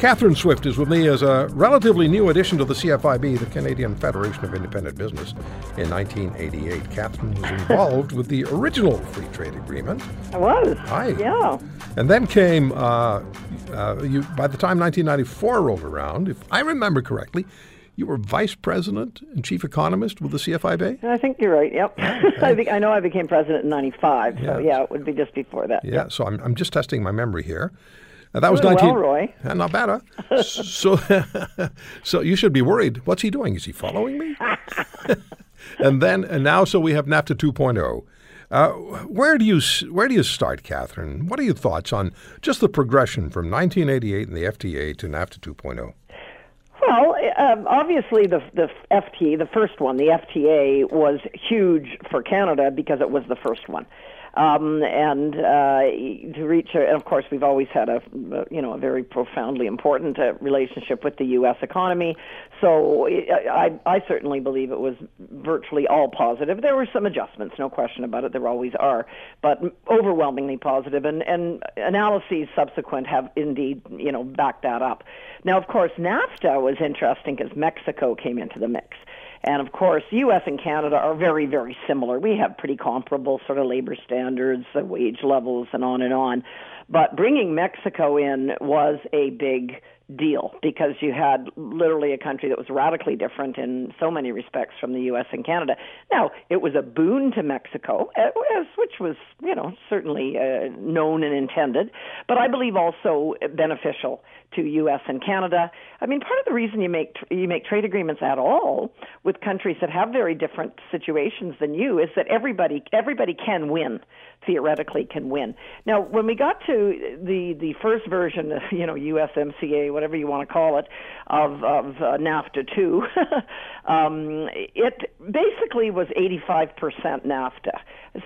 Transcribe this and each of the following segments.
Catherine Swift is with me as a relatively new addition to the CFIB, the Canadian Federation of Independent Business, in 1988. Catherine was involved with the original free trade agreement. I was. Hi. Yeah. And then came, uh, uh, you, by the time 1994 rolled around, if I remember correctly, you were vice president and chief economist with the CFIB? I think you're right. Yep. I think I know I became president in '95. So Yeah. yeah, it would be just before that. Yeah, so I'm, I'm just testing my memory here. Uh, that was Doing 19. well, Roy. Uh, not bad, huh? so, so you should be worried. What's he doing? Is he following me? and then, and now, so we have NAFTA 2.0. Uh, where do you where do you start, Catherine? What are your thoughts on just the progression from 1988 and the FTA to NAFTA 2.0? Well, um, obviously the the FTA, the first one, the FTA was huge for Canada because it was the first one. Um, and uh, to reach, a, and of course, we've always had a, you know, a very profoundly important uh, relationship with the U.S. economy. So I, I, certainly believe it was virtually all positive. There were some adjustments, no question about it. There always are, but overwhelmingly positive. And and analyses subsequent have indeed, you know, backed that up. Now, of course, NAFTA was interesting because Mexico came into the mix. And of course, U.S. and Canada are very, very similar. We have pretty comparable sort of labor standards, wage levels, and on and on. But bringing Mexico in was a big deal because you had literally a country that was radically different in so many respects from the U.S. and Canada. Now, it was a boon to Mexico, as which was, you know, certainly uh, known and intended, but I believe also beneficial to U.S. and Canada. I mean, part of the reason you make you make trade agreements at all with countries that have very different situations than you is that everybody everybody can win theoretically can win. Now, when we got to the the first version, you know, USMCA, whatever you want to call it, of of uh, NAFTA two, um, it basically was 85% NAFTA.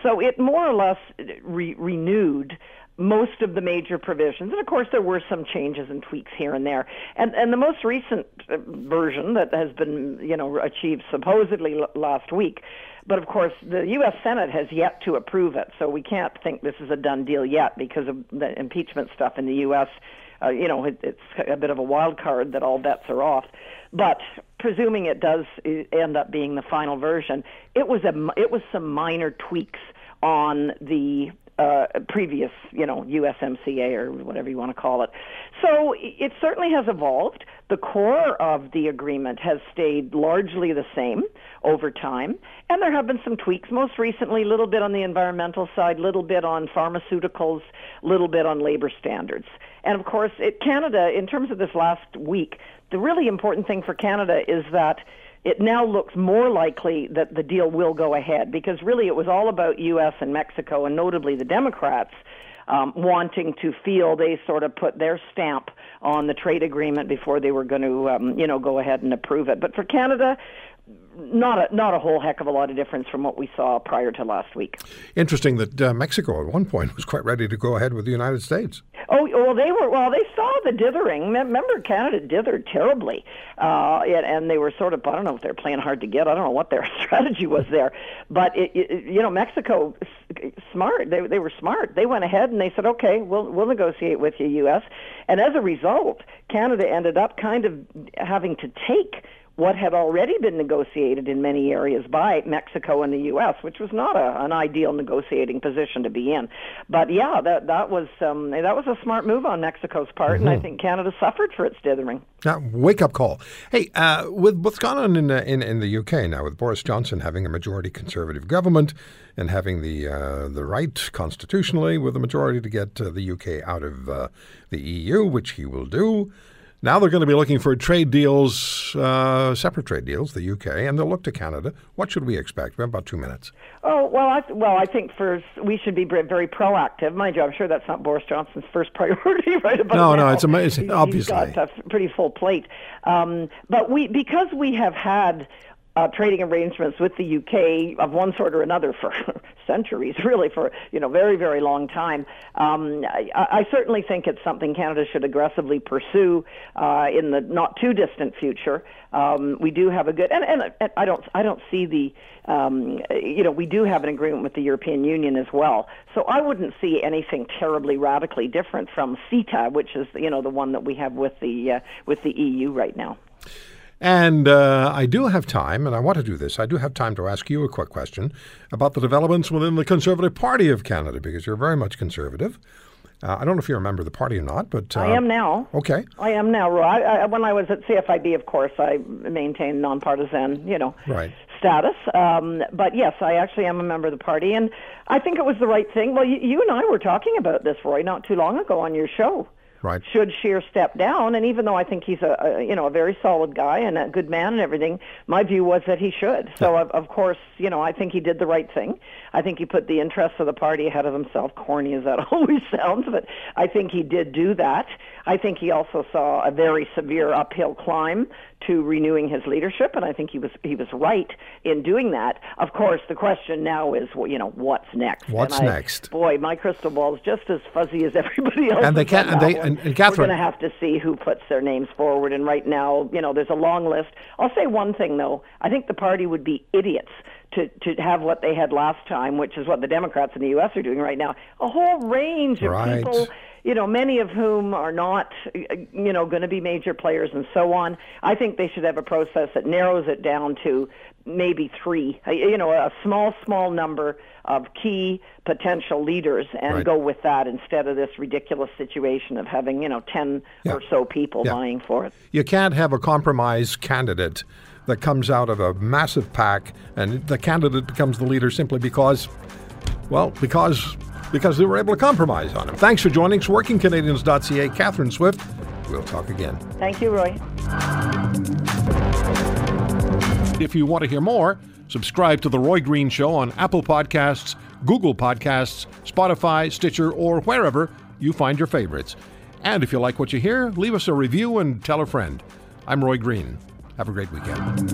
So it more or less re- renewed most of the major provisions. And of course, there were some changes and tweaks here and there. And and the most recent uh, version that has been, you know, achieved supposedly last week. But of course, the U.S. Senate has yet to approve it, so we can't think this is a done deal yet because of the impeachment stuff in the U.S. Uh, you know, it, it's a bit of a wild card that all bets are off. But presuming it does uh, end up being the final version, it was a it was some minor tweaks on the uh, previous, you know, USMCA or whatever you want to call it. So it certainly has evolved. The core of the agreement has stayed largely the same over time, and there have been some tweaks. Most recently, a little bit on the environmental side, a little bit on pharmaceuticals, a little bit on labor standards. And of course, it, Canada, in terms of this last week, the really important thing for Canada is that it now looks more likely that the deal will go ahead because really it was all about U.S. and Mexico, and notably the Democrats. Um, wanting to feel they sort of put their stamp on the trade agreement before they were going to, um, you know, go ahead and approve it. But for Canada, not a not a whole heck of a lot of difference from what we saw prior to last week. Interesting that uh, Mexico at one point was quite ready to go ahead with the United States. Oh well, they were well. They saw the dithering. Me- Remember, Canada dithered terribly, uh, and, they were sort of I don't know if they're playing hard to get. I don't know what their strategy was there, but it, it, you know, Mexico smart. They they were smart. They went ahead and they said, okay, we'll we'll negotiate with you, U.S. And as a result, Canada ended up kind of having to take what had already been negotiated in many areas by Mexico and the U.S., which was not a, an ideal negotiating position to be in. But yeah, that that was um, that was a smart move on Mexico's part, and I think Canada suffered for its dithering. Now, wake up call. Hey, uh, with what's gone on in, uh, in in the UK now, with Boris Johnson having a majority Conservative government and having the uh, the right constitutionally with a majority to get uh, the UK out of uh, the EU, which he will do. Now they're going to be looking for trade deals, uh, separate trade deals, the UK, and they'll look to Canada. What should we expect? We have about two minutes. Oh well, I, well, I think first we should be very proactive. Mind you, I'm sure that's not Boris Johnson's first priority, right? About no, now. no, it's amazing. He's, obviously, he's got a pretty full plate. Um, but we, because we have had uh, trading arrangements with the UK of one sort or another for centuries, really for you know very very long time. Um, I, I certainly think it's something Canada should aggressively pursue uh, in the not too distant future. Um, we do have a good and, and, and I don't I don't see the um, you know we do have an agreement with the European Union as well. So I wouldn't see anything terribly radically different from CETA, which is you know the one that we have with the uh, with the EU right now. And uh, I do have time, and I want to do this. I do have time to ask you a quick question about the developments within the Conservative Party of Canada, because you're very much conservative. Uh, I don't know if you're a member of the party or not, but uh, I am now. Okay. I am now. Roy. I, I, when I was at CFIB, of course, I maintained nonpartisan, you know, right. status. Um, but yes, I actually am a member of the party, and I think it was the right thing. Well, you, you and I were talking about this, Roy, not too long ago on your show. Right. Should Scheer step down? And even though I think he's a, a you know a very solid guy and a good man and everything, my view was that he should. So of, of course, you know, I think he did the right thing. I think he put the interests of the party ahead of himself. Corny as that always sounds, but I think he did do that. I think he also saw a very severe uphill climb to renewing his leadership, and I think he was he was right in doing that. Of course, the question now is, well, you know, what's next? What's I, next? Boy, my crystal ball is just as fuzzy as everybody else. And they can't. And they and, and Catherine, we're going to have to see who puts their names forward. And right now, you know, there's a long list. I'll say one thing though. I think the party would be idiots to, to have what they had last time, which is what the Democrats in the U.S. are doing right now. A whole range of right. people, you know, many of whom are not, you know, going to be major players and so on. I think they should have a process that narrows it down to maybe three, you know, a small, small number of key potential leaders and right. go with that instead of this ridiculous situation of having, you know, 10 yeah. or so people yeah. vying for it. You can't have a compromise candidate that comes out of a massive pack and the candidate becomes the leader simply because, well, because because they were able to compromise on him. Thanks for joining us. WorkingCanadians.ca. Catherine Swift. We'll talk again. Thank you, Roy. If you want to hear more, subscribe to The Roy Green Show on Apple Podcasts, Google Podcasts, Spotify, Stitcher, or wherever you find your favorites. And if you like what you hear, leave us a review and tell a friend. I'm Roy Green. Have a great weekend.